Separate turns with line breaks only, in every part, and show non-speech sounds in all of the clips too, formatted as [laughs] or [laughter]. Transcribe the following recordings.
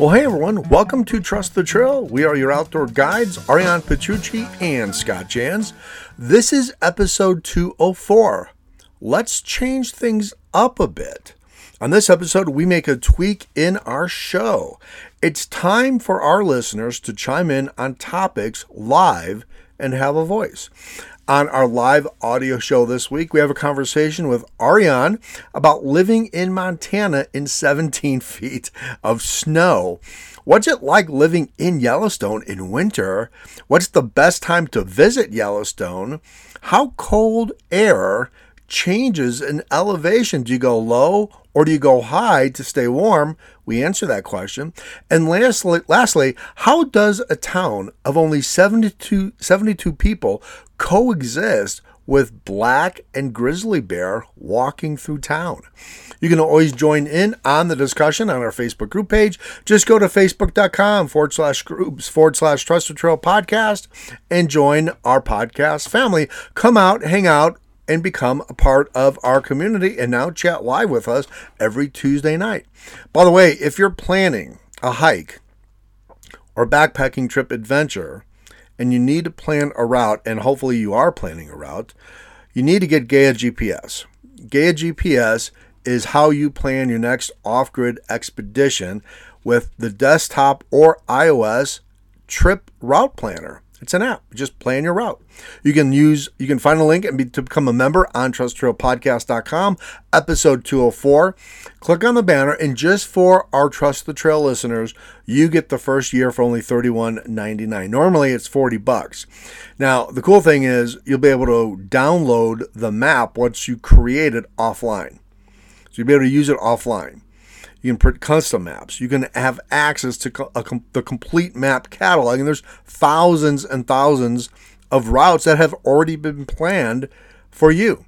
Well, hey everyone, welcome to Trust the Trail. We are your outdoor guides, Ariane Petrucci and Scott Jans. This is episode 204. Let's change things up a bit. On this episode, we make a tweak in our show. It's time for our listeners to chime in on topics live and have a voice. On our live audio show this week, we have a conversation with Ariane about living in Montana in 17 [laughs] feet of snow. What's it like living in Yellowstone in winter? What's the best time to visit Yellowstone? How cold air changes in elevation? Do you go low or do you go high to stay warm? We answer that question. And lastly, lastly how does a town of only 72, 72 people coexist with black and grizzly bear walking through town? You can always join in on the discussion on our Facebook group page. Just go to facebook.com forward slash groups forward slash Trust the Trail podcast and join our podcast family. Come out, hang out, and become a part of our community and now chat live with us every Tuesday night. By the way, if you're planning a hike or backpacking trip adventure and you need to plan a route, and hopefully you are planning a route, you need to get Gaia GPS. Gaia GPS is how you plan your next off grid expedition with the desktop or iOS trip route planner. It's an app. Just plan your route. You can use, you can find a link and be, to become a member on trusttrailpodcast.com, episode 204. Click on the banner, and just for our Trust the Trail listeners, you get the first year for only $31.99. Normally it's 40 bucks. Now, the cool thing is you'll be able to download the map once you create it offline. So you'll be able to use it offline. You can print custom maps. You can have access to a, the complete map catalog. And there's thousands and thousands of routes that have already been planned for you.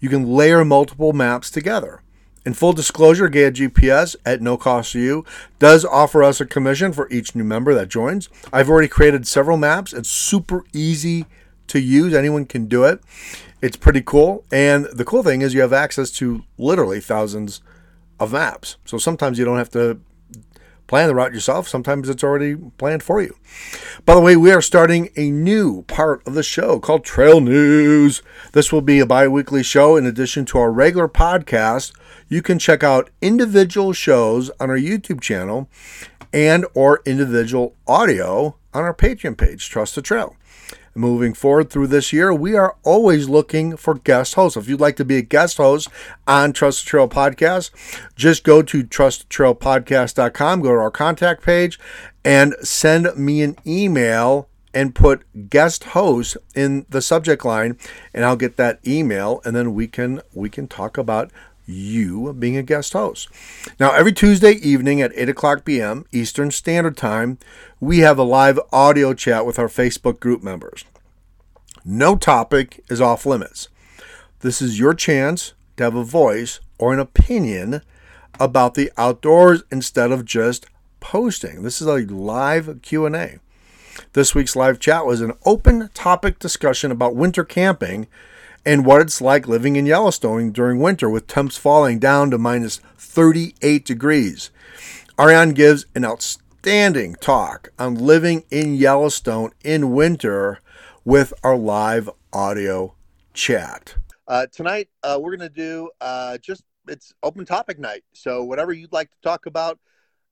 You can layer multiple maps together. In full disclosure, Gaia GPS, at no cost to you, does offer us a commission for each new member that joins. I've already created several maps. It's super easy to use, anyone can do it. It's pretty cool. And the cool thing is, you have access to literally thousands of maps. So sometimes you don't have to plan the route yourself. Sometimes it's already planned for you. By the way, we are starting a new part of the show called Trail News. This will be a bi weekly show in addition to our regular podcast. You can check out individual shows on our YouTube channel and or individual audio on our Patreon page, Trust the Trail. Moving forward through this year, we are always looking for guest hosts. If you'd like to be a guest host on Trust the Trail Podcast, just go to trusttrailpodcast.com, go to our contact page, and send me an email and put guest host in the subject line and I'll get that email and then we can we can talk about you being a guest host. Now, every Tuesday evening at 8 o'clock p.m. Eastern Standard Time, we have a live audio chat with our Facebook group members. No topic is off limits. This is your chance to have a voice or an opinion about the outdoors instead of just posting. This is a live Q&A. This week's live chat was an open topic discussion about winter camping and what it's like living in Yellowstone during winter with temps falling down to minus 38 degrees. Ariane gives an outstanding talk on living in Yellowstone in winter with our live audio chat. Uh, tonight, uh, we're going to do uh, just it's open topic night. So, whatever you'd like to talk about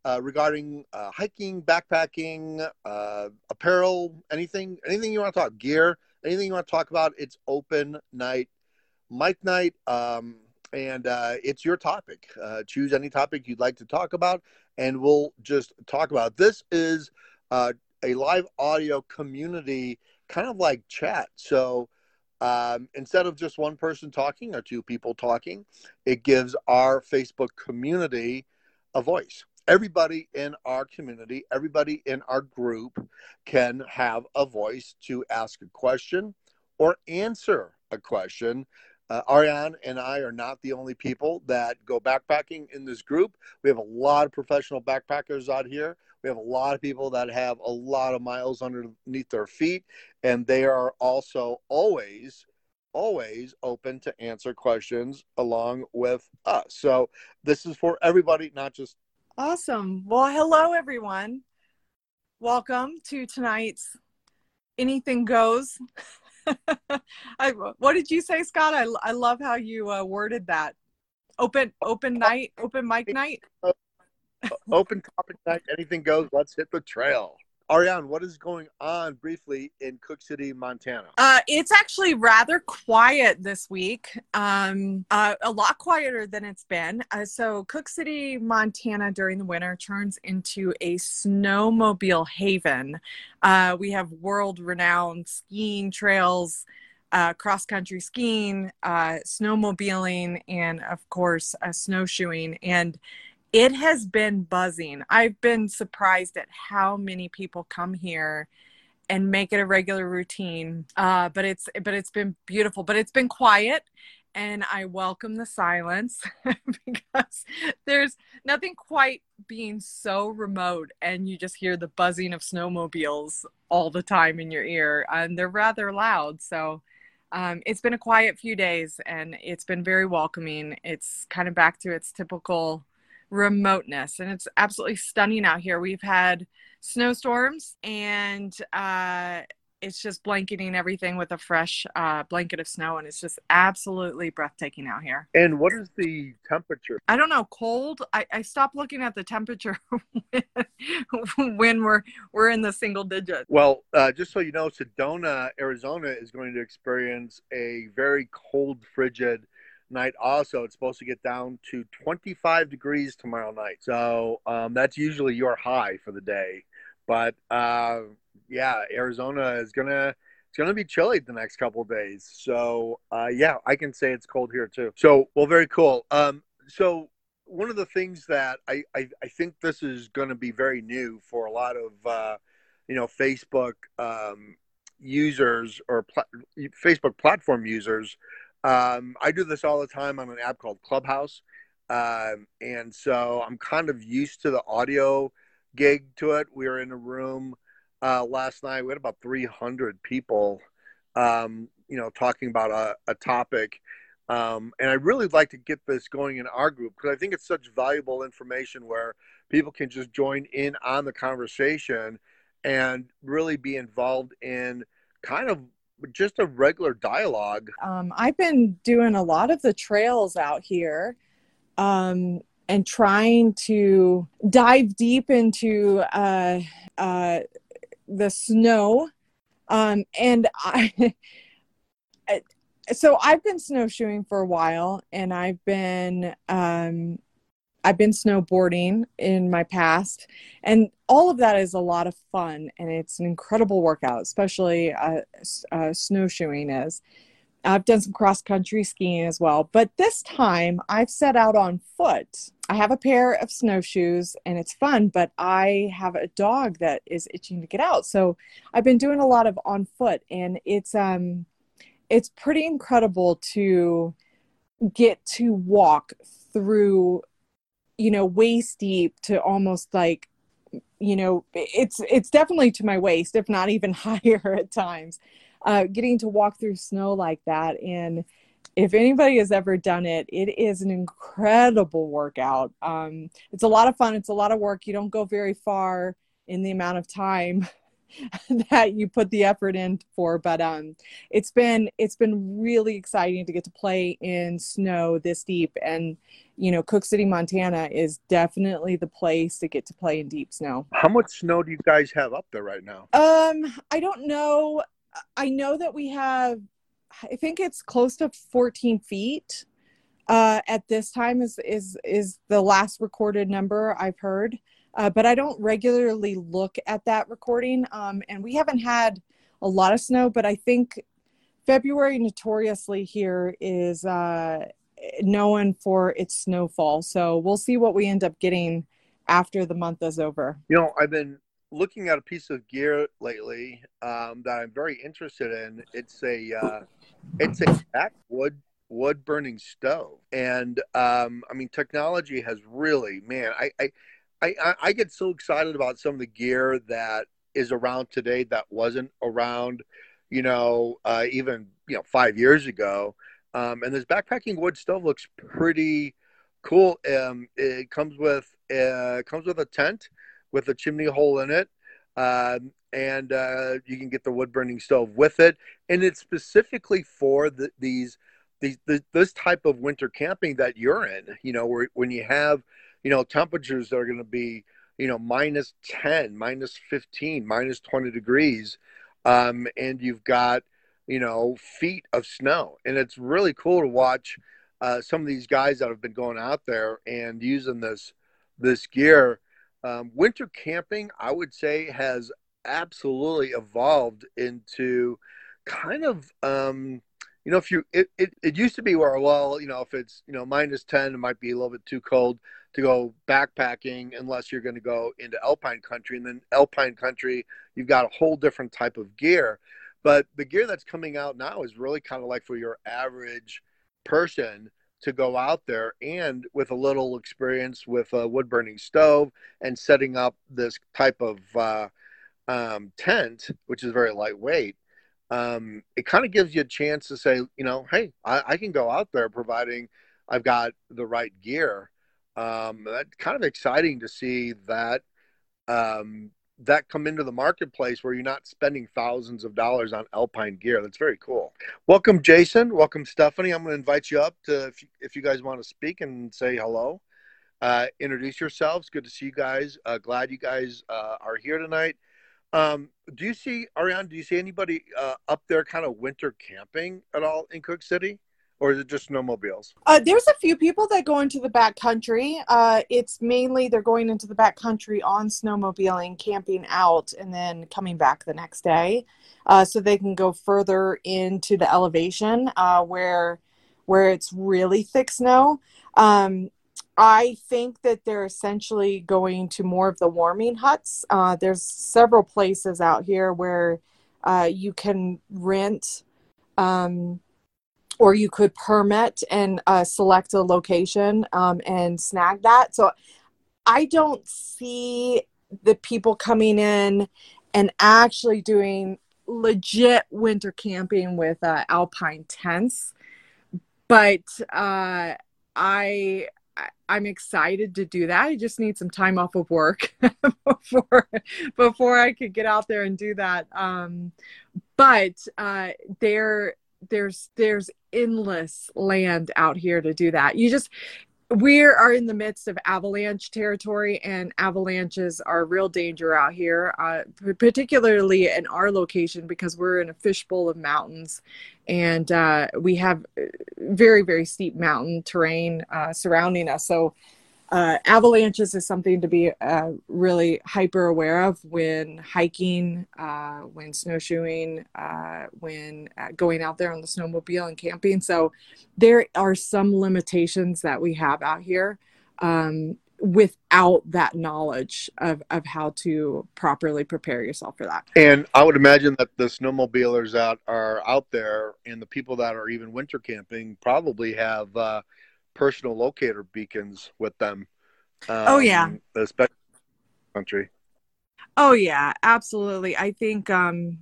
uh, regarding uh, hiking, backpacking, uh, apparel, anything, anything you want to talk, gear, anything you want to talk about, it's open night, mic night, um, and uh, it's your topic. Uh, choose any topic you'd like to talk about, and we'll just talk about. It. This is uh, a live audio community, kind of like chat. So um, instead of just one person talking or two people talking, it gives our Facebook community a voice everybody in our community, everybody in our group can have a voice to ask a question or answer a question. Uh, Ariane and I are not the only people that go backpacking in this group. We have a lot of professional backpackers out here. We have a lot of people that have a lot of miles underneath their feet, and they are also always always open to answer questions along with us. So this is for everybody, not just
Awesome. Well, hello, everyone. Welcome to tonight's Anything Goes. [laughs] I, what did you say, Scott? I, I love how you uh, worded that. Open open night, open mic night. [laughs]
open topic night. Anything goes. Let's hit the trail. Ariane, what is going on briefly in Cooke City, Montana?
Uh, it's actually rather quiet this week, um, uh, a lot quieter than it's been. Uh, so, Cooke City, Montana during the winter turns into a snowmobile haven. Uh, we have world renowned skiing trails. Uh, cross country skiing, uh, snowmobiling, and of course, snowshoeing. And it has been buzzing. I've been surprised at how many people come here and make it a regular routine. Uh, but it's but it's been beautiful. But it's been quiet, and I welcome the silence [laughs] because there's nothing quite being so remote, and you just hear the buzzing of snowmobiles all the time in your ear, and they're rather loud. So. Um, it's been a quiet few days and it's been very welcoming. It's kind of back to its typical remoteness and it's absolutely stunning out here. We've had snowstorms and uh, it's just blanketing everything with a fresh uh, blanket of snow and it's just absolutely breathtaking out here.
And what is the temperature?
I don't know cold? I, I stopped looking at the temperature [laughs] when, we're we're in the single digits.
well uh, just so you know sedona arizona is going to experience a very cold frigid night also. It's supposed to get down to 25 degrees tomorrow night. So um, that's usually your high for the day. But uh, yeah arizona is gonna it's gonna be chilly the next couple days. So uh, yeah i can say it's cold here too. So well very cool. Um, so one of the things that I, I, I think this is going to be very new for a lot of uh, you know facebook um, users or pl- facebook platform users um, I do this all the time on an app called Clubhouse. Um, and so I'm kind of used to the audio gig to it. We were in a room uh, last night. We had about 300 people, um, you know, talking about a, a topic. Um, and I really like to get this going in our group because I think it's such valuable information where people can just join in on the conversation and really be involved in kind of just a regular dialogue.
Um, I've been doing a lot of the trails out here um, and trying to dive deep into uh, uh, the snow. Um, and I, [laughs] so I've been snowshoeing for a while and I've been um, I've been snowboarding in my past, and all of that is a lot of fun and it's an incredible workout, especially uh, uh, snowshoeing is. I've done some cross country skiing as well, but this time I've set out on foot. I have a pair of snowshoes and it's fun, but I have a dog that is itching to get out. So I've been doing a lot of on foot and it's um it's pretty incredible to get to walk through you know waist deep to almost like you know it's it's definitely to my waist if not even [laughs] higher at times. Uh, getting to walk through snow like that and if anybody has ever done it it is an incredible workout. Um, it's a lot of fun. It's a lot of work. You don't go very far in the amount of time [laughs] that you put the effort in for but um it's been it's been really exciting to get to play in snow this deep and you know Cooke city montana is definitely the place to get to play in deep snow.
How much snow do you guys have up there right now?
Um i don't know. I know that we have i think it's close to 14 feet uh at this time is is is the last recorded number i've heard. Uh, but I don't regularly look at that recording. Um, and we haven't had a lot of snow, but I think February notoriously here is uh, known for its snowfall. So we'll see what we end up getting after the month is over.
You know, I've been looking at a piece of gear lately um, that I'm very interested in. It's a uh, it's a backwood wood burning stove, and um, I mean technology has really man I, I I, I get so excited about some of the gear that is around today that wasn't around, you know, uh, even you know five years ago. Um, and this backpacking wood stove looks pretty cool. Um, it comes with Uh, comes with a tent with a chimney hole in it. Um, and uh, you can get the wood burning stove with it. And it's specifically for the, these, these, the, this type of winter camping that you're in, you know, where, when you have, you know, temperatures that are going to be, you know, minus 10, minus 15, minus 20 degrees. Um, and you've got, you know, feet of snow. And it's really cool to watch uh, some of these guys that have been going out there and using this, this gear. Um, winter camping, I would say, has absolutely evolved into kind of um, you know if you it, it, it used to be where well you know if it's you know minus 10 it might be a little bit too cold to go backpacking unless you're going to go into alpine country and then alpine country you've got a whole different type of gear but the gear that's coming out now is really kind of like for your average person to go out there and with a little experience with a wood burning stove and setting up this type of uh, um, tent, which is very lightweight, um, it kind of gives you a chance to say, you know, hey, I, I, can go out there providing I've got the right gear. Um, that's kind of exciting to see that um, that come into the marketplace where you're not spending thousands of dollars on alpine gear. That's very cool. Welcome, Jason. Welcome, Stephanie. I'm going to invite you up to if you, if you guys want to speak and say hello. Uh, introduce yourselves. Good to see you guys. Uh, glad you guys uh, are here tonight. Um, do you see Ariane? Do you see anybody uh, up there, kind of winter camping at all in cooke City, or is it just snowmobiles?
Uh, there's a few people that go into the back country. Uh, it's mainly they're going into the back country on snowmobiling, camping out, and then coming back the next day, uh, so they can go further into the elevation uh, where where it's really thick snow. Um, I think that they're essentially going to more of the warming huts. Uh, there's several places out here where uh, you can rent um, or you could permit and uh, select a location um, and snag that. So I don't see the people coming in and actually doing legit winter camping with uh, alpine tents. But uh, I I'm excited to do that. I just need some time off of work [laughs] before before I could get out there and do that. Um, but uh, there there's there's endless land out here to do that. You just we are in the midst of avalanche territory and avalanches are real danger out here uh, particularly in our location because we're in a fishbowl of mountains and uh, we have uh, very very steep mountain terrain uh, surrounding us so uh, avalanches is something to be uh, really hyper aware of when hiking, uh, when snowshoeing, uh, when uh, going out there on the snowmobile and camping. So there are some limitations that we have out here um, without that knowledge of, of how to properly prepare yourself for that.
And I would imagine that the snowmobilers that are out there and the people that are even winter camping probably have uh, personal locator beacons with them.
Um, oh yeah, um,
especially country.
Oh yeah, absolutely. I think um,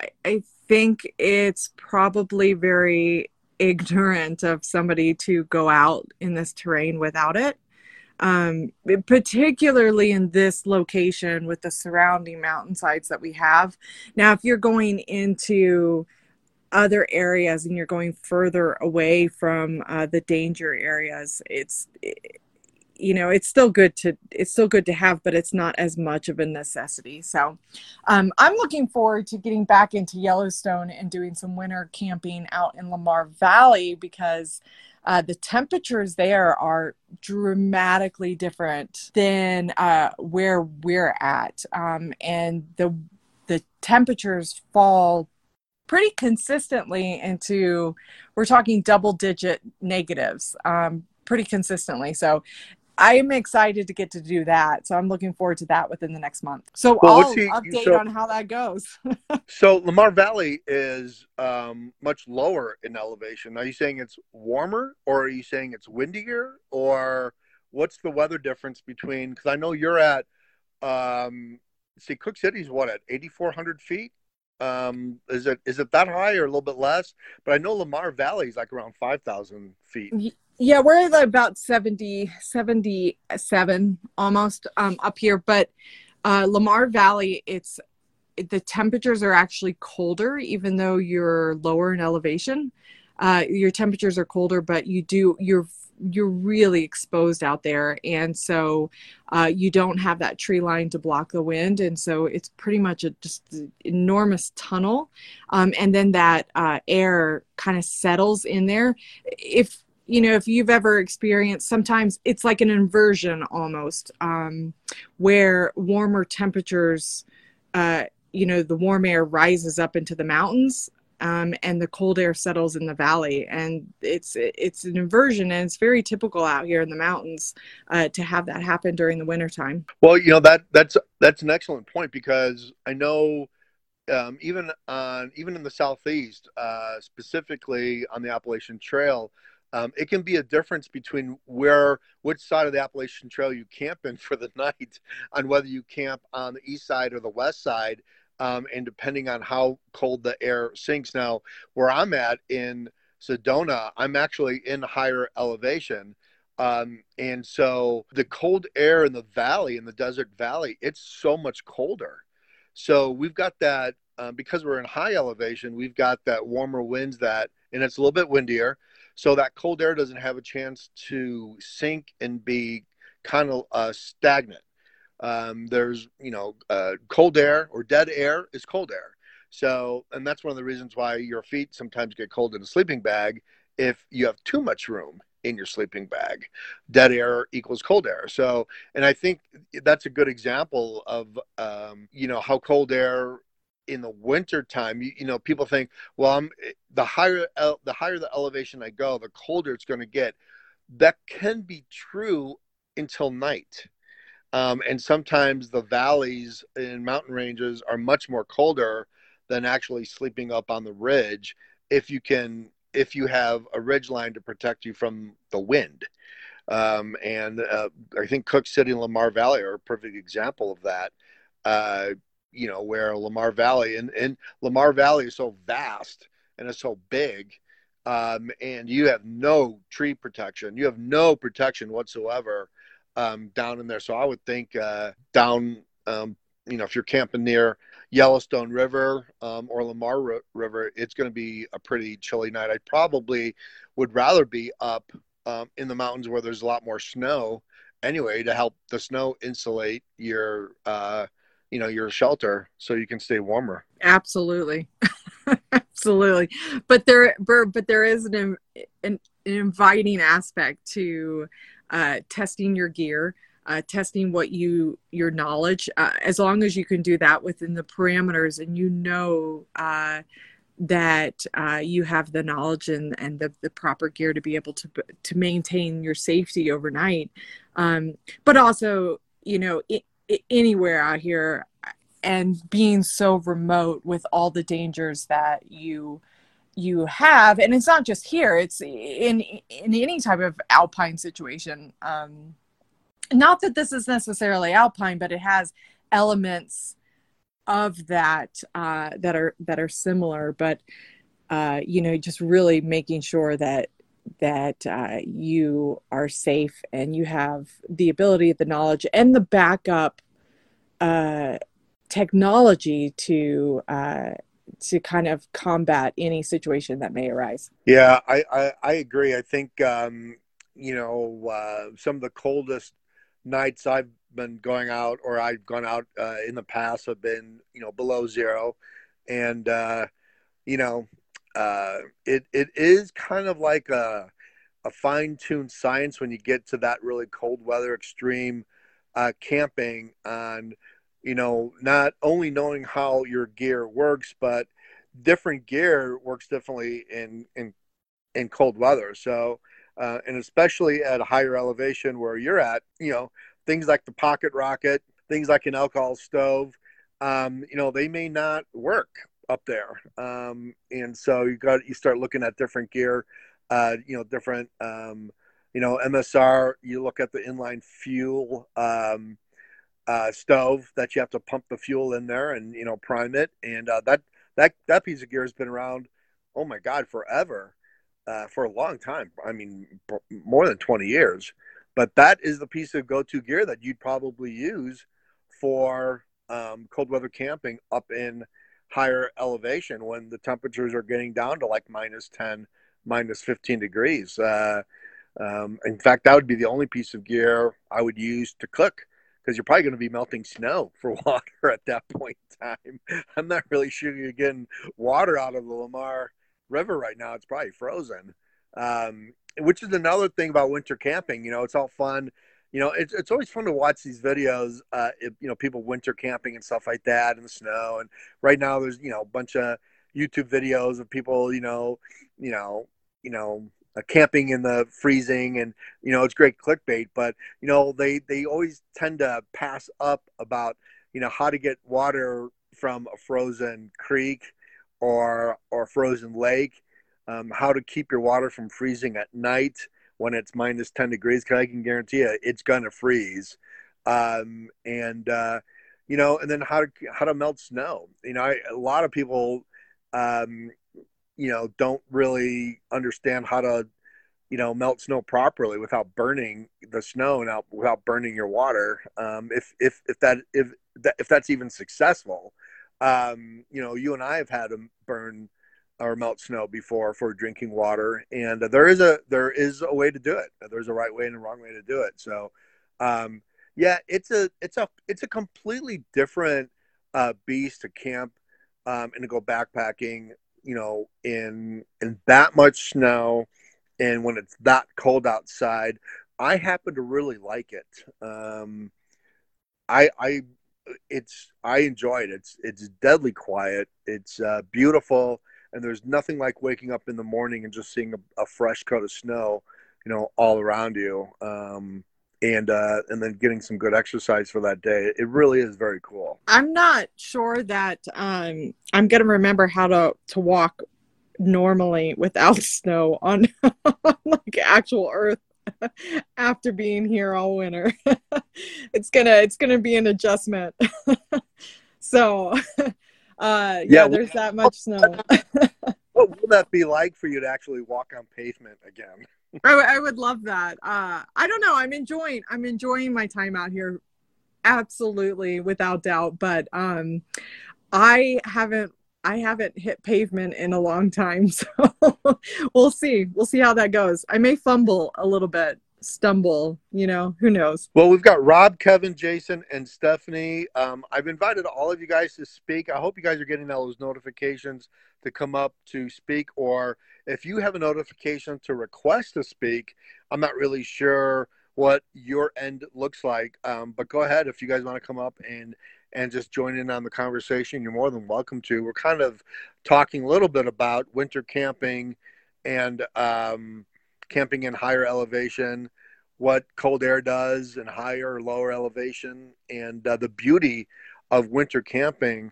I, I think it's probably very ignorant of somebody to go out in this terrain without it. Um, particularly in this location with the surrounding mountainsides that we have. Now, if you're going into other areas and you're going further away from uh, the danger areas it's it, you know it's still good to it's still good to have but it's not as much of a necessity. So um, i'm looking forward to getting back into yellowstone and doing some winter camping out in lamar valley because uh, the temperatures there are dramatically different than uh, where we're at. Um, and the the temperatures fall pretty consistently into we're talking double digit negatives um, pretty consistently. So i'm excited to get to do that. So i'm looking forward to that within the next month. So well, i'll he, update so, on how that goes. [laughs]
So lamar valley is um, much lower in elevation. Are you saying it's warmer or are you saying it's windier or what's the weather difference between because i know you're at um, see cooke city's what at 8400 feet um, is it is it that high or a little bit less? But I know Lamar Valley is like around five thousand feet.
Yeah, we're at about 70, 77 almost um, up here. But uh, Lamar Valley, it's the temperatures are actually colder, even though you're lower in elevation. Uh, your temperatures are colder, but you do you're you're really exposed out there. And so uh, you don't have that tree line to block the wind. And so it's pretty much a just enormous tunnel. Um, and then that uh, air kind of settles in there. If you know if you've ever experienced sometimes it's like an inversion almost um, where warmer temperatures uh, you know the warm air rises up into the mountains um, and the cold air settles in the valley. And it's it's an inversion and it's very typical out here in the mountains uh, to have that happen during the wintertime.
Well you know that that's that's an excellent point because i know um, even on even in the southeast uh, specifically on the appalachian trail um, it can be a difference between where which side of the appalachian trail you camp in [laughs] for the night on whether you camp on the east side or the west side um, and depending on how cold the air sinks. Now, where I'm at in Sedona, I'm actually in higher elevation. Um, and so the cold air in the valley, in the desert valley, it's so much colder. So we've got that uh, because we're in high elevation, we've got that warmer winds that, and it's a little bit windier. So that cold air doesn't have a chance to sink and be kind of uh, stagnant. Um, there's, you know, uh, cold air or dead air is cold air. So, and that's one of the reasons why your feet sometimes get cold in a sleeping bag if you have too much room in your sleeping bag. Dead air equals cold air. So, and I think that's a good example of, um, you know, how cold air in the winter time, you, you know, people think, well, I'm the higher, the higher the elevation I go, the colder it's going to get. That can be true until night um, and sometimes the valleys in mountain ranges are much more colder than actually sleeping up on the ridge if you can if you have a ridge line to protect you from the wind. Um, and uh, i think cooke city and lamar valley are a perfect example of that. Uh, you know where lamar valley and, and lamar valley is so vast and it's so big um, and you have no tree protection. You have no protection whatsoever um, down in there. So I would think uh, down, um, you know, if you're camping near Yellowstone River um, or Lamar R- River, it's going to be a pretty chilly night. I probably would rather be up um, in the mountains where there's a lot more snow anyway to help the snow insulate your, uh, you know, your shelter so you can stay warmer.
Absolutely. [laughs] Absolutely. But there, but there is an, an, an inviting aspect to uh, testing your gear, uh, testing what you your knowledge. Uh, as long as you can do that within the parameters, and you know uh, that uh, you have the knowledge and, and the, the proper gear to be able to to maintain your safety overnight. Um, but also, you know, it, it, anywhere out here, and being so remote with all the dangers that you you have and it's not just here it's in in any type of alpine situation um not that this is necessarily alpine but it has elements of that uh that are that are similar but uh you know just really making sure that that uh, you are safe and you have the ability the knowledge and the backup uh technology to uh to kind of combat any situation that may arise.
Yeah, I, I, I agree. I think, um, you know, uh, some of the coldest nights I've been going out or I've gone out uh, in the past have been, you know, below zero. And, uh, you know, uh, it, it is kind of like a, a fine tuned science when you get to that really cold weather extreme uh, camping on you know, not only knowing how your gear works, but different gear works differently in in in cold weather. So, uh, and especially at a higher elevation where you're at, you know, things like the pocket rocket, things like an alcohol stove, um, you know, they may not work up there. Um, and so you got you start looking at different gear, uh, you know, different, um, you know, MSR. You look at the inline fuel. Um, uh, stove that you have to pump the fuel in there and you know prime it and uh, that that that piece of gear has been around oh my god forever uh, for a long time. I mean, more than 20 years. But that is the piece of go to gear that you'd probably use for um, cold weather camping up in higher elevation when the temperatures are getting down to like minus 10, minus 15 degrees. Uh, um, in fact, that would be the only piece of gear I would use to cook because you're probably going to be melting snow for [laughs] water at that point in time. I'm not really sure you're getting water out of the Lamar River right now. It's probably frozen, um, which is another thing about winter camping. You know, it's all fun. You know, it's, it's always fun to watch these videos, uh, if, you know, people winter camping and stuff like that in the snow. And right now there's, you know, a bunch of YouTube videos of people, you know, you know, you know, uh, camping in the freezing and you know it's great clickbait but you know they they always tend to pass up about you know how to get water from a frozen creek or or frozen lake um, how to keep your water from freezing at night when it's minus 10 degrees because i can guarantee you it's gonna freeze. Um, and uh, you know and then how to how to melt snow. You know I, a lot of people um, you know don't really understand how to you know melt snow properly without burning the snow and out, without burning your water. Um, if if if that if that if that's even successful um, you know you and i have had to burn or melt snow before for drinking water and there is a there is a way to do it. There's a right way and a wrong way to do it. So um, yeah it's a it's a it's a completely different uh, beast to camp um, and to go backpacking you know, in in that much snow and when it's that cold outside, I happen to really like it. Um, I I it's I enjoy it. It's it's deadly quiet. It's uh, beautiful, and there's nothing like waking up in the morning and just seeing a, a fresh coat of snow, you know, all around you. Um, and uh, and then getting some good exercise for that day. It really is very cool.
I'm not sure that um, I'm going to remember how to to walk normally without [laughs] snow on [laughs] like actual Earth [laughs] after being here all winter. it's gonna it's gonna be an adjustment. so uh, yeah, yeah, there's that much snow.
what will that be like for you to actually walk on pavement again?
I, w- I would love that. Uh, I don't know. I'm enjoying. I'm enjoying my time out here, absolutely, without doubt. But um, I haven't. I haven't hit pavement in a long time, [laughs] so we'll see. We'll see how that goes. I may fumble a little bit, stumble. You know, who knows?
Well, we've got Rob, Kevin, Jason, and Stephanie. Um, I've invited all of you guys to speak. I hope you guys are getting all those notifications to come up to speak or if you have a notification to request to speak, I'm not really sure what your end looks like. Um, but go ahead if you guys want to come up and and just join in on the conversation. You're more than welcome to. We're kind of talking a little bit about winter camping and um, camping in higher elevation, what cold air does in higher or lower elevation, and uh, the beauty of winter camping.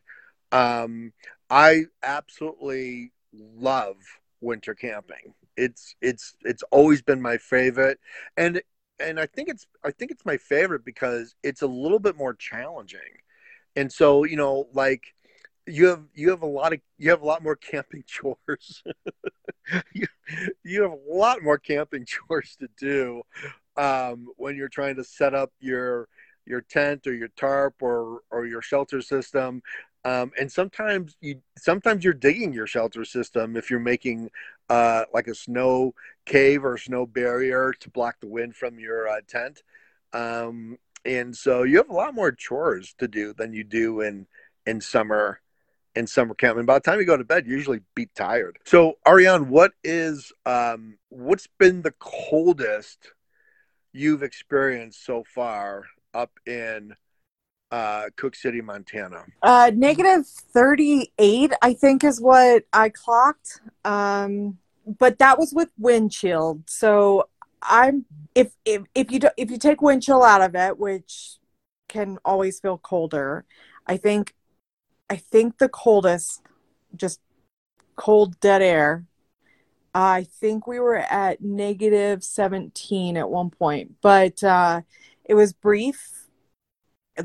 Um, I absolutely love winter camping. It's it's it's always been my favorite, and and I think it's I think it's my favorite because it's a little bit more challenging, and so you know like you have you have a lot of you have a lot more [laughs] camping chores. [laughs] you, you have a lot more camping chores to do um, when you're trying to set up your your tent or your tarp or or your shelter system um, and sometimes you sometimes you're digging your shelter system if you're making uh, like a snow cave or snow barrier to block the wind from your uh, tent. Um, and so you have a lot more chores to do than you do in in summer in summer camp. And by the time you go to bed, you usually be tired. So Ariane, what is um, what's been the coldest you've experienced so far up in uh, Cooke City, Montana?
Uh, negative 38, I think, is what I clocked. Um, but that was with wind chill. So I'm if if if you do, if you take wind chill out of it, which can always feel colder, I think I think the coldest, just cold dead air. I think we were at negative 17 at one point, but uh, it was brief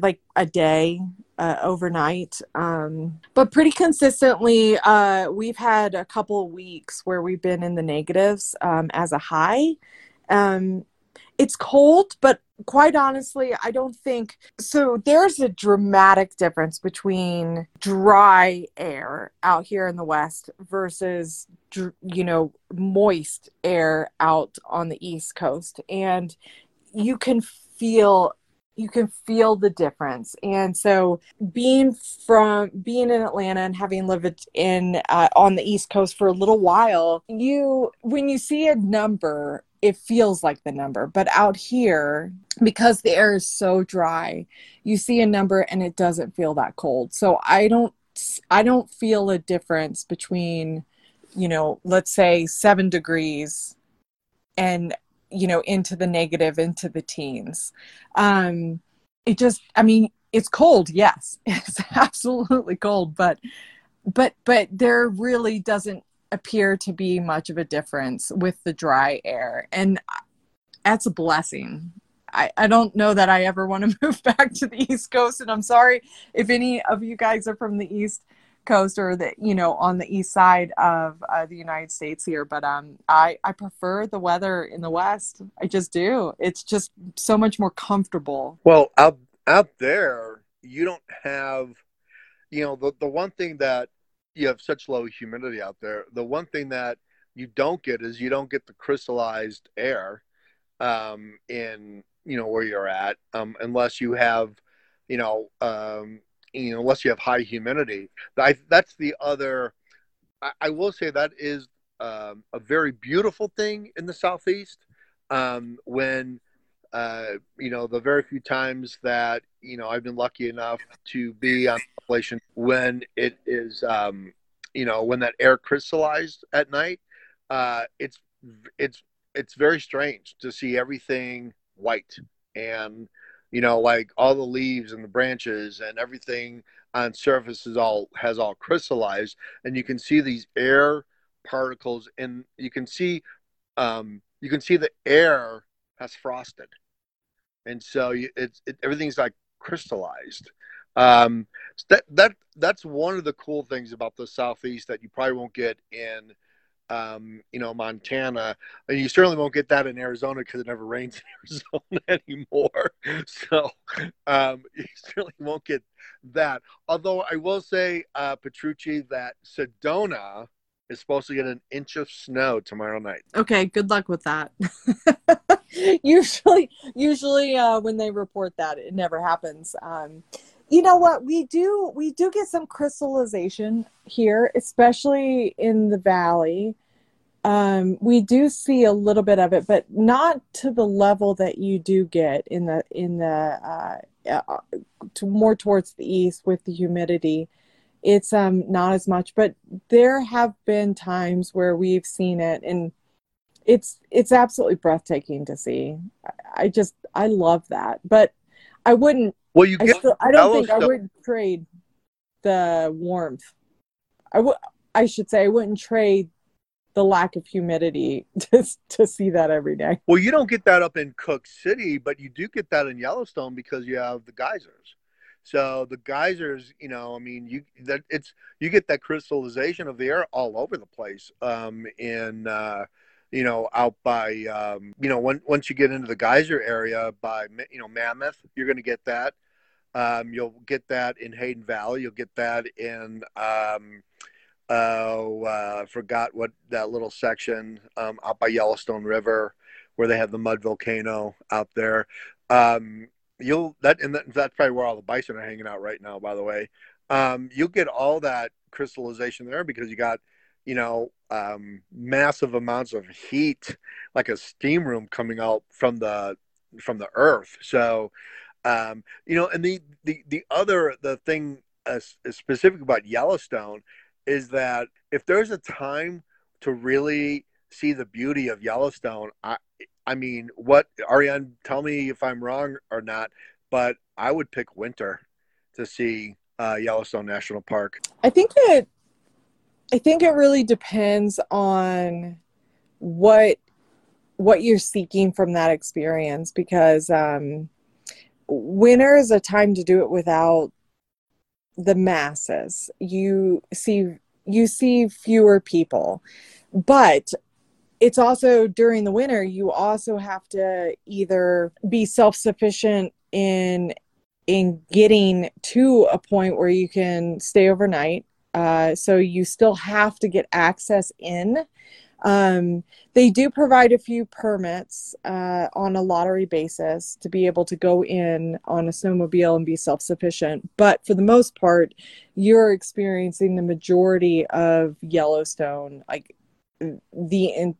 like a day uh, overnight. Um, but pretty consistently, uh, we've had a couple weeks where we've been in the negatives um, as a high. Um, it's cold, but quite honestly, I don't think so. There's a dramatic difference between dry air out here in the West versus, you know, moist air out on the East Coast. And you can feel you can feel the difference. And so being from being in atlanta and having lived in uh, on the east coast for a little while you when you see a number it feels like the number. But out here because the air is so dry you see a number and it doesn't feel that cold. So i don't i don't feel a difference between you know let's say 7 degrees and you know into the negative into the teens um it just i mean it's cold yes [laughs] it's absolutely cold but but but there really doesn't appear to be much of a difference with the dry air and that's a blessing I, I don't know that I ever want to [laughs] move back to the East Coast. And I'm sorry if any of you guys are from the East coast or the you know on the east side of uh, the united states here but um i i prefer the weather in the west. I just do. It's just so much more comfortable.
Well out out there you don't have you know the, the one thing that you have such low humidity out there the one thing that you don't get is you don't get the crystallized air um in you know where you're at um unless you have you know um you know, unless you have high humidity. I, that's the other. I, I will say that is um, a very beautiful thing in the southeast. Um, when uh, you know the very few times that you know I've been lucky enough to be on Appalachian when it is um, you know when that air crystallized at night, uh, it's it's it's very strange to see everything white and you know like all the leaves and the branches and everything on surface is all has all crystallized and you can see these air particles and you can see um, you can see the air has frosted. And so you, it's it, everything's like crystallized. Um, that that that's one of the cool things about the southeast that you probably won't get in um, you know, Montana. And you certainly won't get that in Arizona because it never rains in [laughs] Arizona anymore. [laughs] So um, you certainly won't get that. Although I will say, uh, Petrucci, that Sedona is supposed to get an inch of snow tomorrow night.
Okay, good luck with that. [laughs] usually, usually uh, when they report that, it never happens. Um, you know what? We do we do get some crystallization here especially in the valley. Um, we do see a little bit of it but not to the level that you do get in the in the uh, uh, to more towards the east with the humidity. It's um not as much but there have been times where we've seen it and it's it's absolutely breathtaking to see. I, I just i love that but i wouldn't
well, you get.
I, still, I don't think I would trade the warmth. I would. I should say I wouldn't trade the lack of humidity [laughs] to to see that every day.
Well, you don't get that up in Cooke City, but you do get that in Yellowstone because you have the geysers. So the geysers, you know, I mean, you that it's you get that crystallization of the air all over the place. Um, in uh, you know, out by, um, you know, when, once you get into the geyser area by, you know, Mammoth, you're going to get that. Um, you'll get that in Hayden Valley. You'll get that in, um, oh, uh, forgot what that little section um, out by Yellowstone River where they have the mud volcano out there. Um, you'll that and that, that's probably where all the bison are hanging out right now. By the way, um, you'll get all that crystallization there because you got you know, um, massive amounts of heat, like a steam room coming out from the from the earth. So, um, you know, and the the the other the thing uh, specific about Yellowstone is that if there's a time to really see the beauty of Yellowstone, I I mean, what Ariane, tell me if I'm wrong or not, but I would pick winter to see uh, Yellowstone National Park.
I think that I think it really depends on what what you're seeking from that experience because um, winter is a time to do it without the masses. You see you see fewer people. But it's also during the winter you also have to either be self-sufficient in in getting to a point where you can stay overnight uh, so you still have to get access in um, they do provide a few permits uh, on a lottery basis to be able to go in on a snowmobile and be self sufficient. But for the most part, you're experiencing the majority of Yellowstone, like the in,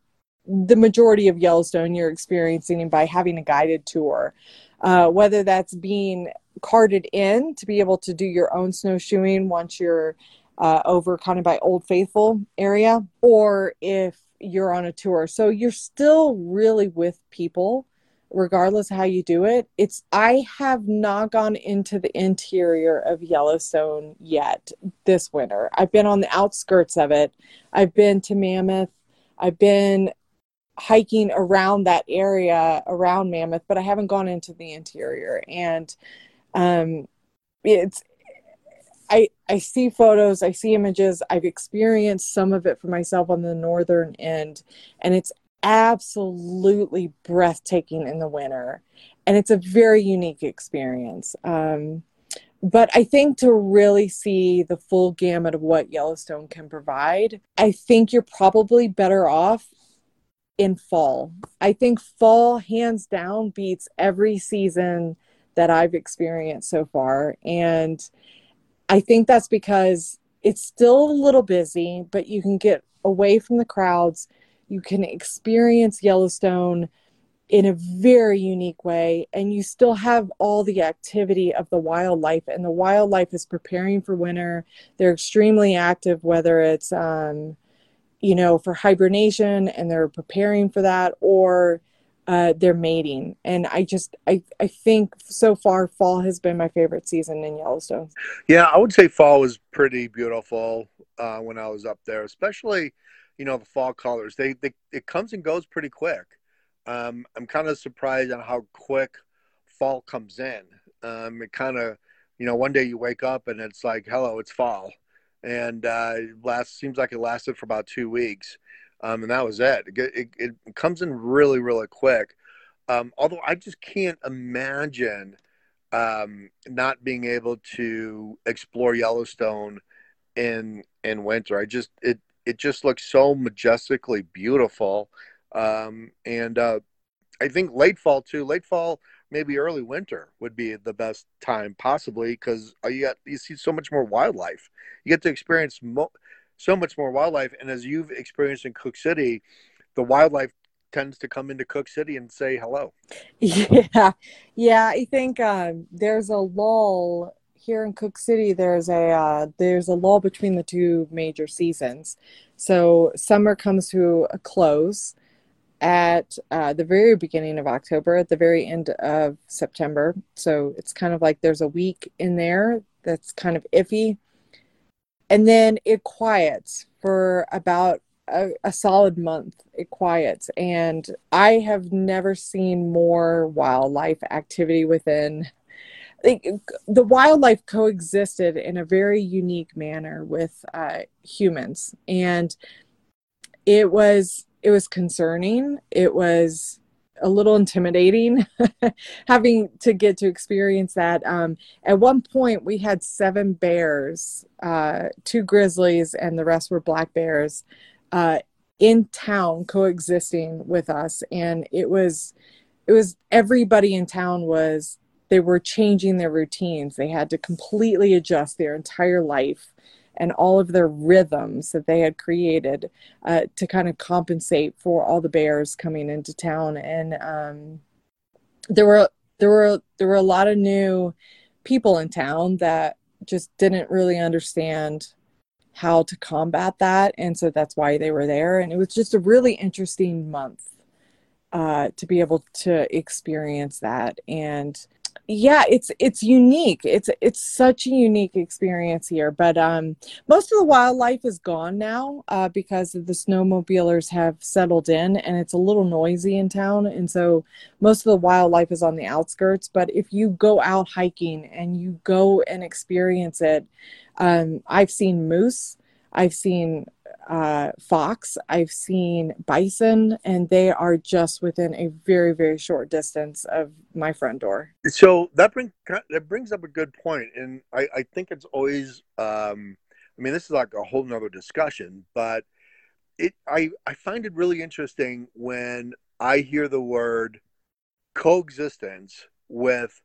the majority of Yellowstone, you're experiencing by having a guided tour, uh, whether that's being carted in to be able to do your own snowshoeing once you're uh, over kind of by Old Faithful area, or if you're on a tour. So you're still really with people regardless how you do it. It's I have not gone into the interior of Yellowstone yet this winter. I've been on the outskirts of it. I've been to Mammoth. I've been hiking around that area around Mammoth, but I haven't gone into the interior. And um it's I I see photos, I see images, I've experienced some of it for myself on the northern end, and it's absolutely breathtaking in the winter, and it's a very unique experience. Um, but I think to really see the full gamut of what Yellowstone can provide, I think you're probably better off in fall. I think fall hands down beats every season that I've experienced so far. And I think that's because it's still a little busy, but you can get away from the crowds. You can experience Yellowstone in a very unique way, and you still have all the activity of the wildlife. And the wildlife is preparing for winter. They're extremely active, whether it's, um, you know, for hibernation and they're preparing for that, or uh, their mating. And I just, I, I think so far fall has been my favorite season in Yellowstone.
Yeah, I would say fall was pretty beautiful uh, when I was up there, especially, you know, the fall colors. They, they it comes and goes pretty quick. Um, I'm kind of surprised on how quick fall comes in. Um, it kind of, you know, one day you wake up and it's like, hello, it's fall, and uh, last seems like it lasted for about two weeks um, and that was it. It, it. it, comes in really, really quick. Um, although I just can't imagine um, not being able to explore Yellowstone in in winter. I just it it just looks so majestically beautiful, um, and uh, I think late fall too. Late fall, maybe early winter would be the best time possibly because uh, you got you see so much more wildlife. You get to experience. Mo- so much more wildlife. And as you've experienced in Cooke City, the wildlife tends to come into Cooke City and say hello. [laughs]
Yeah, yeah. I think um, there's a lull here in Cooke City. There's a uh, there's a lull between the two major seasons. So summer comes to a close at uh, the very beginning of October, at the very end of September. So it's kind of like there's a week in there that's kind of iffy and then it quiets for about a, a, solid month. It quiets. And i have never seen more wildlife activity within like, the wildlife coexisted in a very unique manner with uh, humans. And it was it was concerning. It was a little intimidating [laughs] having to get to experience that. Um, at one point, we had seven bears, uh, two grizzlies, and the rest were black bears uh, in town coexisting with us, and it was it was everybody in town was they were changing their routines. They had to completely adjust their entire life and all of their rhythms that they had created uh, to kind of compensate for all the bears coming into town. And um, there were there were there were a lot of new people in town that just didn't really understand how to combat that, and so that's why they were there. And it was just a really interesting month uh, to be able to experience that and yeah it's it's unique. It's it's such a unique experience here but um most of the wildlife is gone now uh, because the snowmobilers have settled in and it's a little noisy in town and so most of the wildlife is on the outskirts but if you go out hiking and you go and experience it um, i've seen moose i've seen uh, fox, I've seen bison, and they are just within a very, very short distance of my front door.
So that brings that brings up a good point, and I, I think it's always. Um, I mean, this is like a whole nother discussion, but it I I find it really interesting when I hear the word coexistence with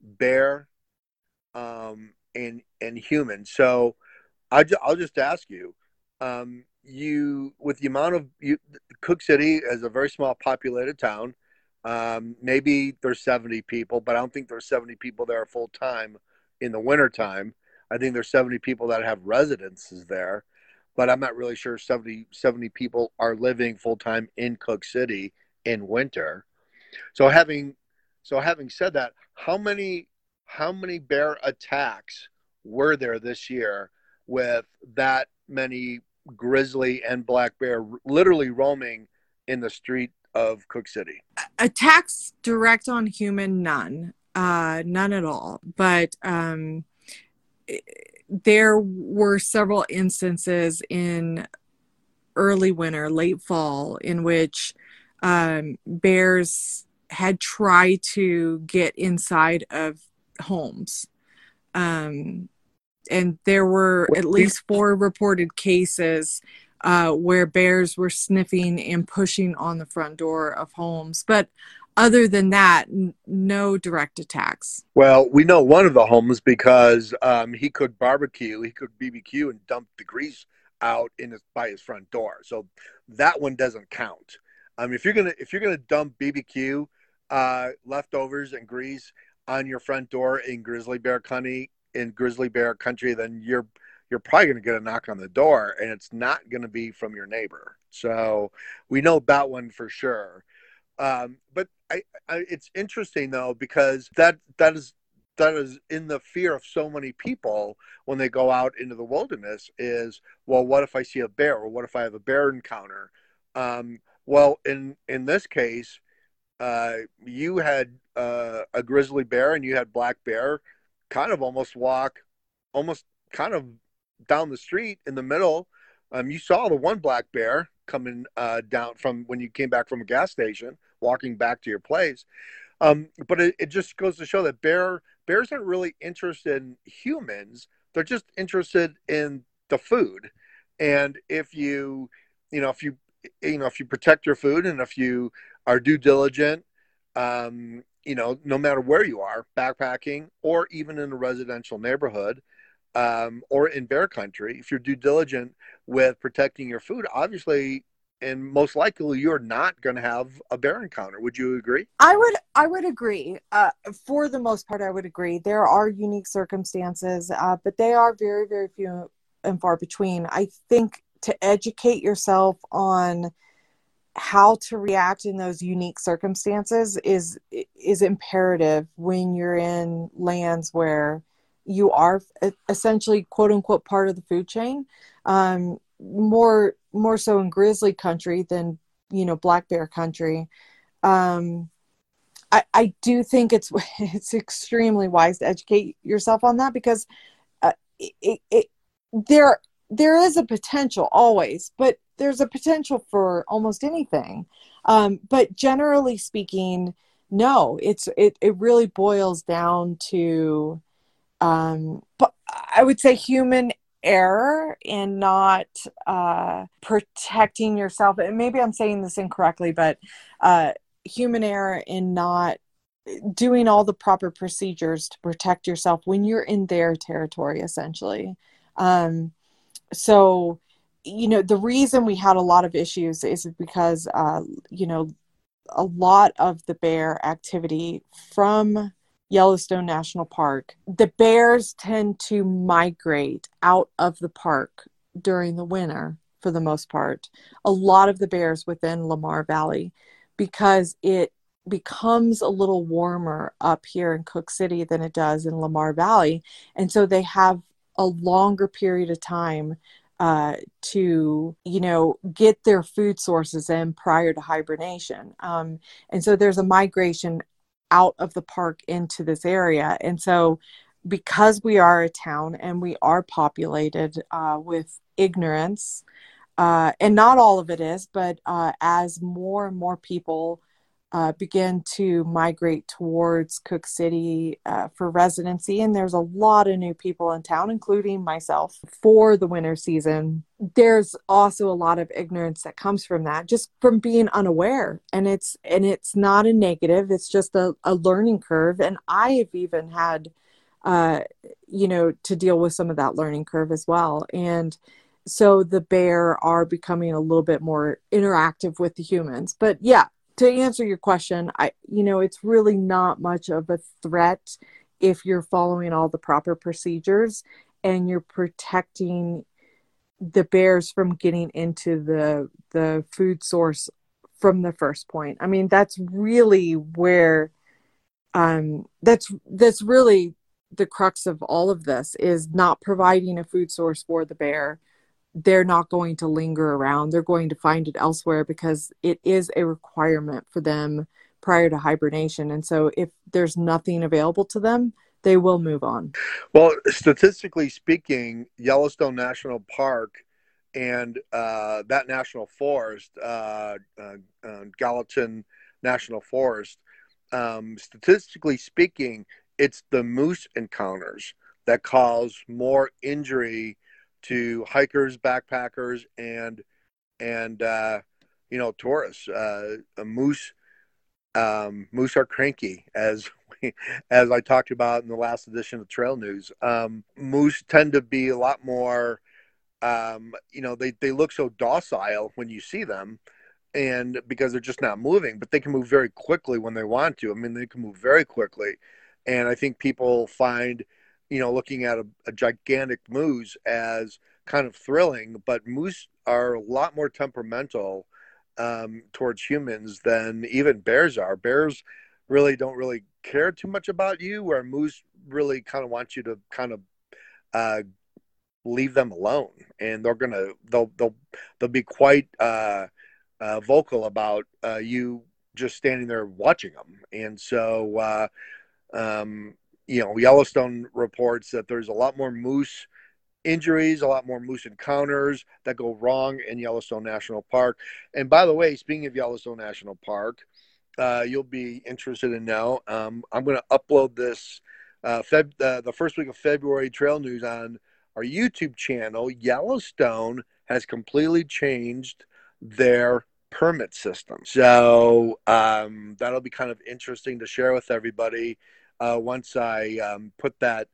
bear um, and and human. So I I'll just ask you um, you with the amount of you, Cooke City is a very small populated town. Um, maybe there's 70 people, but I don't think there's 70 people there full time in the wintertime. I think there's 70 people that have residences there, but I'm not really sure 70, 70 people are living full time in Cooke City in winter. So having so having said that, how many how many bear attacks were there this year with that many grizzly and black bear literally roaming in the street of Cooke City.
Attacks direct on human, none, uh, none at all. But um, there were several instances in early winter, late fall, in which um, bears had tried to get inside of homes. Um, and there were at least four reported cases uh, where bears were sniffing and pushing on the front door of homes. But other than that, n- no direct attacks.
Well, we know one of the homes because um, he could barbecue, he could BBQ and dump the grease out in his, by his front door. So that one doesn't count. Um, if you're gonna if you're gonna dump BBQ uh, leftovers and grease on your front door in grizzly bear country, in grizzly bear country, then you're you're probably going to get a knock on the door, and it's not going to be from your neighbor. So we know that one for sure. Um, but I, I, it's interesting though because that that is that is in the fear of so many people when they go out into the wilderness is well what if i see a bear or what if i have a bear encounter um, well in in this case uh, you had uh, a grizzly bear and you had black bear kind of almost walk almost kind of down the street in the middle. Um, you saw the one black bear coming uh, down from when you came back from a gas station, walking back to your place. Um, but it, it just goes to show that bear bears aren't really interested in humans; they're just interested in the food. And if you, you know, if you, you know, if you protect your food and if you are due diligent, um, you know, no matter where you are, backpacking or even in a residential neighborhood um, or in bear country, if you're due diligent with protecting your food, obviously and most likely you're not going to have a bear encounter. Would you agree?
I would i would agree. Uh, for the most part i would agree. There are unique circumstances uh, but they are very very few and far between. I think to educate yourself on how to react in those unique circumstances is is imperative when you're in lands where you are essentially quote unquote part of the food chain um, more more so in grizzly country than you know black bear country. Um, I, I do think it's [laughs] it's extremely wise to educate yourself on that because uh, it, it, there there is a potential always but there's a potential for almost anything. Um, but generally speaking, no, it's it, it really boils down to um, I would say human error in not uh, protecting yourself. And maybe I'm saying this incorrectly, but uh, human error in not doing all the proper procedures to protect yourself when you're in their territory, essentially. Um, so you know the reason we had a lot of issues is because uh, you know a lot of the bear activity from Yellowstone National Park, the bears tend to migrate out of the park during the winter for the most part. A lot of the bears within Lamar Valley because it becomes a little warmer up here in Cooke City than it does in Lamar Valley. And so they have a longer period of time uh, to you know get their food sources in prior to hibernation. Um, and so there's a migration out of the park into this area. And so because we are a town and we are populated uh, with ignorance uh, and not all of it is but uh, as more and more people uh, begin to migrate towards Cooke City uh, for residency. And there's a lot of new people in town, including myself, for the winter season. There's also a lot of ignorance that comes from that, just from being unaware. And it's and it's not a negative. It's just a, a learning curve. And I have even had, uh, you know, to deal with some of that learning curve as well. And so the bear are becoming a little bit more interactive with the humans. But yeah, to answer your question, I you know it's really not much of a threat if you're following all the proper procedures and you're protecting the bears from getting into the the food source from the first point. I mean, that's really where um that's that's really the crux of all of this is not providing a food source for the bear they're not going to linger around. They're going to find it elsewhere because it is a requirement for them prior to hibernation. And so if there's nothing available to them, they will move on.
Well, statistically speaking, Yellowstone National Park and uh, that national forest, uh, uh, uh Gallatin National Forest, um, statistically speaking, it's the moose encounters that cause more injury to hikers, backpackers, and and uh, you know tourists. Uh, moose um, moose are cranky, as [laughs] we, as I talked about in the last edition of Trail News. Um, moose tend to be a lot more. Um, you know, they they look so docile when you see them, and because they're just not moving, but they can move very quickly when they want to. I mean, they can move very quickly, and I think people find you know, looking at a, a gigantic moose as kind of thrilling, but moose are a lot more temperamental um, towards humans than even bears are. Bears really don't really care too much about you, where moose really kind of want you to kind of uh, leave them alone, and they're gonna they'll they'll they'll be quite uh, uh, vocal about uh, you just standing there watching them, and so uh, um, you know, Yellowstone reports that there's a lot more moose injuries, a lot more moose encounters that go wrong in Yellowstone National Park. And by the way, speaking of Yellowstone National Park, uh, you'll be interested in now. Um, I'm going to upload this uh, Feb, uh, the first week of February trail news on our YouTube channel. Yellowstone has completely changed their permit system. So um, that'll be kind of interesting to share with everybody uh, once I um, put that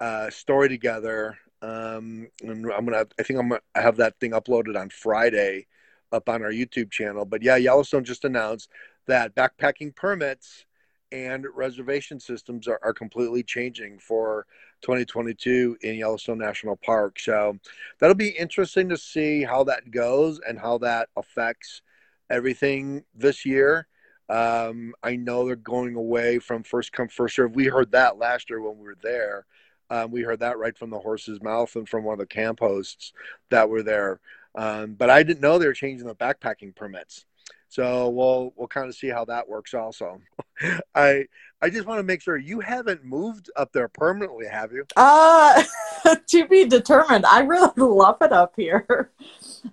uh, story together. Um, and I'm gonna, I think I'm gonna have that thing uploaded on Friday up on our YouTube channel. But yeah, Yellowstone just announced that backpacking permits and reservation systems are, are completely changing for 2022 in Yellowstone National Park. So that'll be interesting to see how that goes and how that affects everything this year. Um, I know they're going away from first come first serve. We heard that last year when we were there. Um, we heard that right from the horse's mouth and from one of the camp hosts that were there. Um, but I didn't know they were changing the backpacking permits. So we'll we'll kind of see how that works. Also, [laughs] I I just want to make sure you haven't moved up there permanently, have you?
Uh [laughs] to be determined. I really [laughs] love it up here.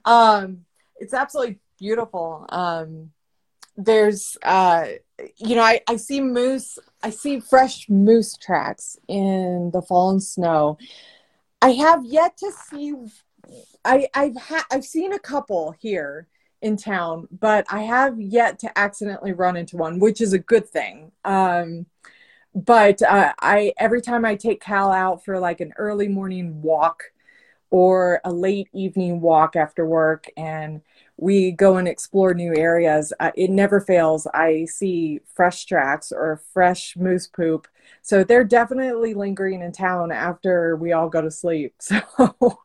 Um, it's absolutely beautiful. Um, there's uh you know I, I see moose i see fresh moose tracks in the fallen snow. I have yet to see i i've had i've seen a couple here in town but i have yet to accidentally run into one which is a good thing. Um but uh, i every time i take cal out for like an early morning walk or a late evening walk after work and we go and explore new areas, uh, it never fails. I see fresh tracks or fresh moose poop. So they're definitely lingering in town after we all go to sleep. [laughs] So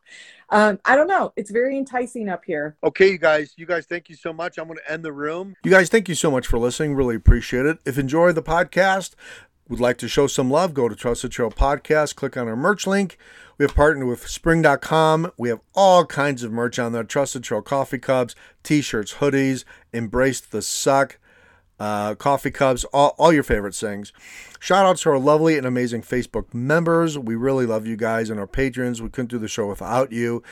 um, I don't know. It's very enticing up here.
Okay, you guys, you guys, thank you so much. I'm going to end the room. You guys, thank you so much for listening. Really appreciate it. If you enjoy the podcast, would like to show some love, go to Trusted Trail Podcast, click on our merch link. We have partnered with spring.com. We have all kinds of merch on there Trusted Trail coffee cups, t shirts, hoodies, Embrace the Suck, uh, coffee cups, all, all your favorite things. Shout out to our lovely and amazing Facebook members. We really love you guys and our patrons. We couldn't do the show without you.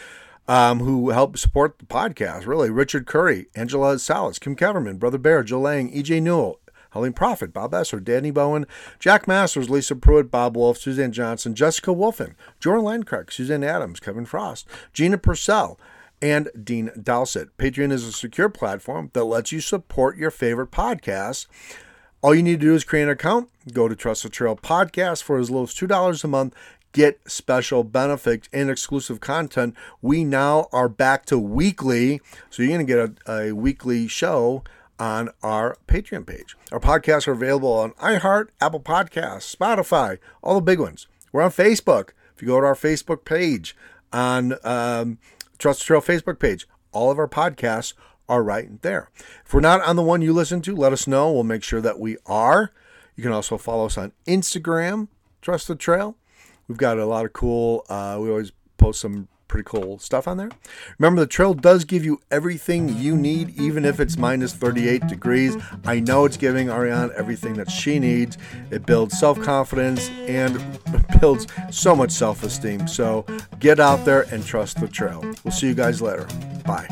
Um, who help support the podcast, really. Richard Curry, Angela Salas, Kim Keverman, Brother Bear, Joe Lang, EJ Newell, Helene Prophet, Bob Esser, Danny Bowen, Jack Masters, Lisa Pruitt, Bob Wolf, Suzanne Johnson, Jessica Wolfen, Jordan Landcraig, Suzanne Adams, Kevin Frost, Gina Purcell, and Dean Dowsett. Patreon is a secure platform that lets you support your favorite podcasts. All you need to do is create an account, go to Trust the Trail Podcast for as little as $2 a month, get special benefits and exclusive content. We now are back to weekly, so you're going to get a, a weekly show on our Patreon page. Our podcasts are available on iHeart, Apple Podcasts, Spotify, all the big ones. We're on Facebook. If you go to our Facebook page on um, Trust the Trail Facebook page, all of our podcasts are right there. If we're not on the one you listen to, let us know. We'll make sure that we are. You can also follow us on Instagram, Trust the Trail. We've got a lot of cool, uh, we always post some pretty cool stuff on there. Remember, the trail does give you everything you need, even if it's minus 38 degrees. I know it's giving Ariane everything that she needs. It builds self confidence and [laughs] builds so much self esteem. So get out there and trust the trail. We'll see you guys later. Bye.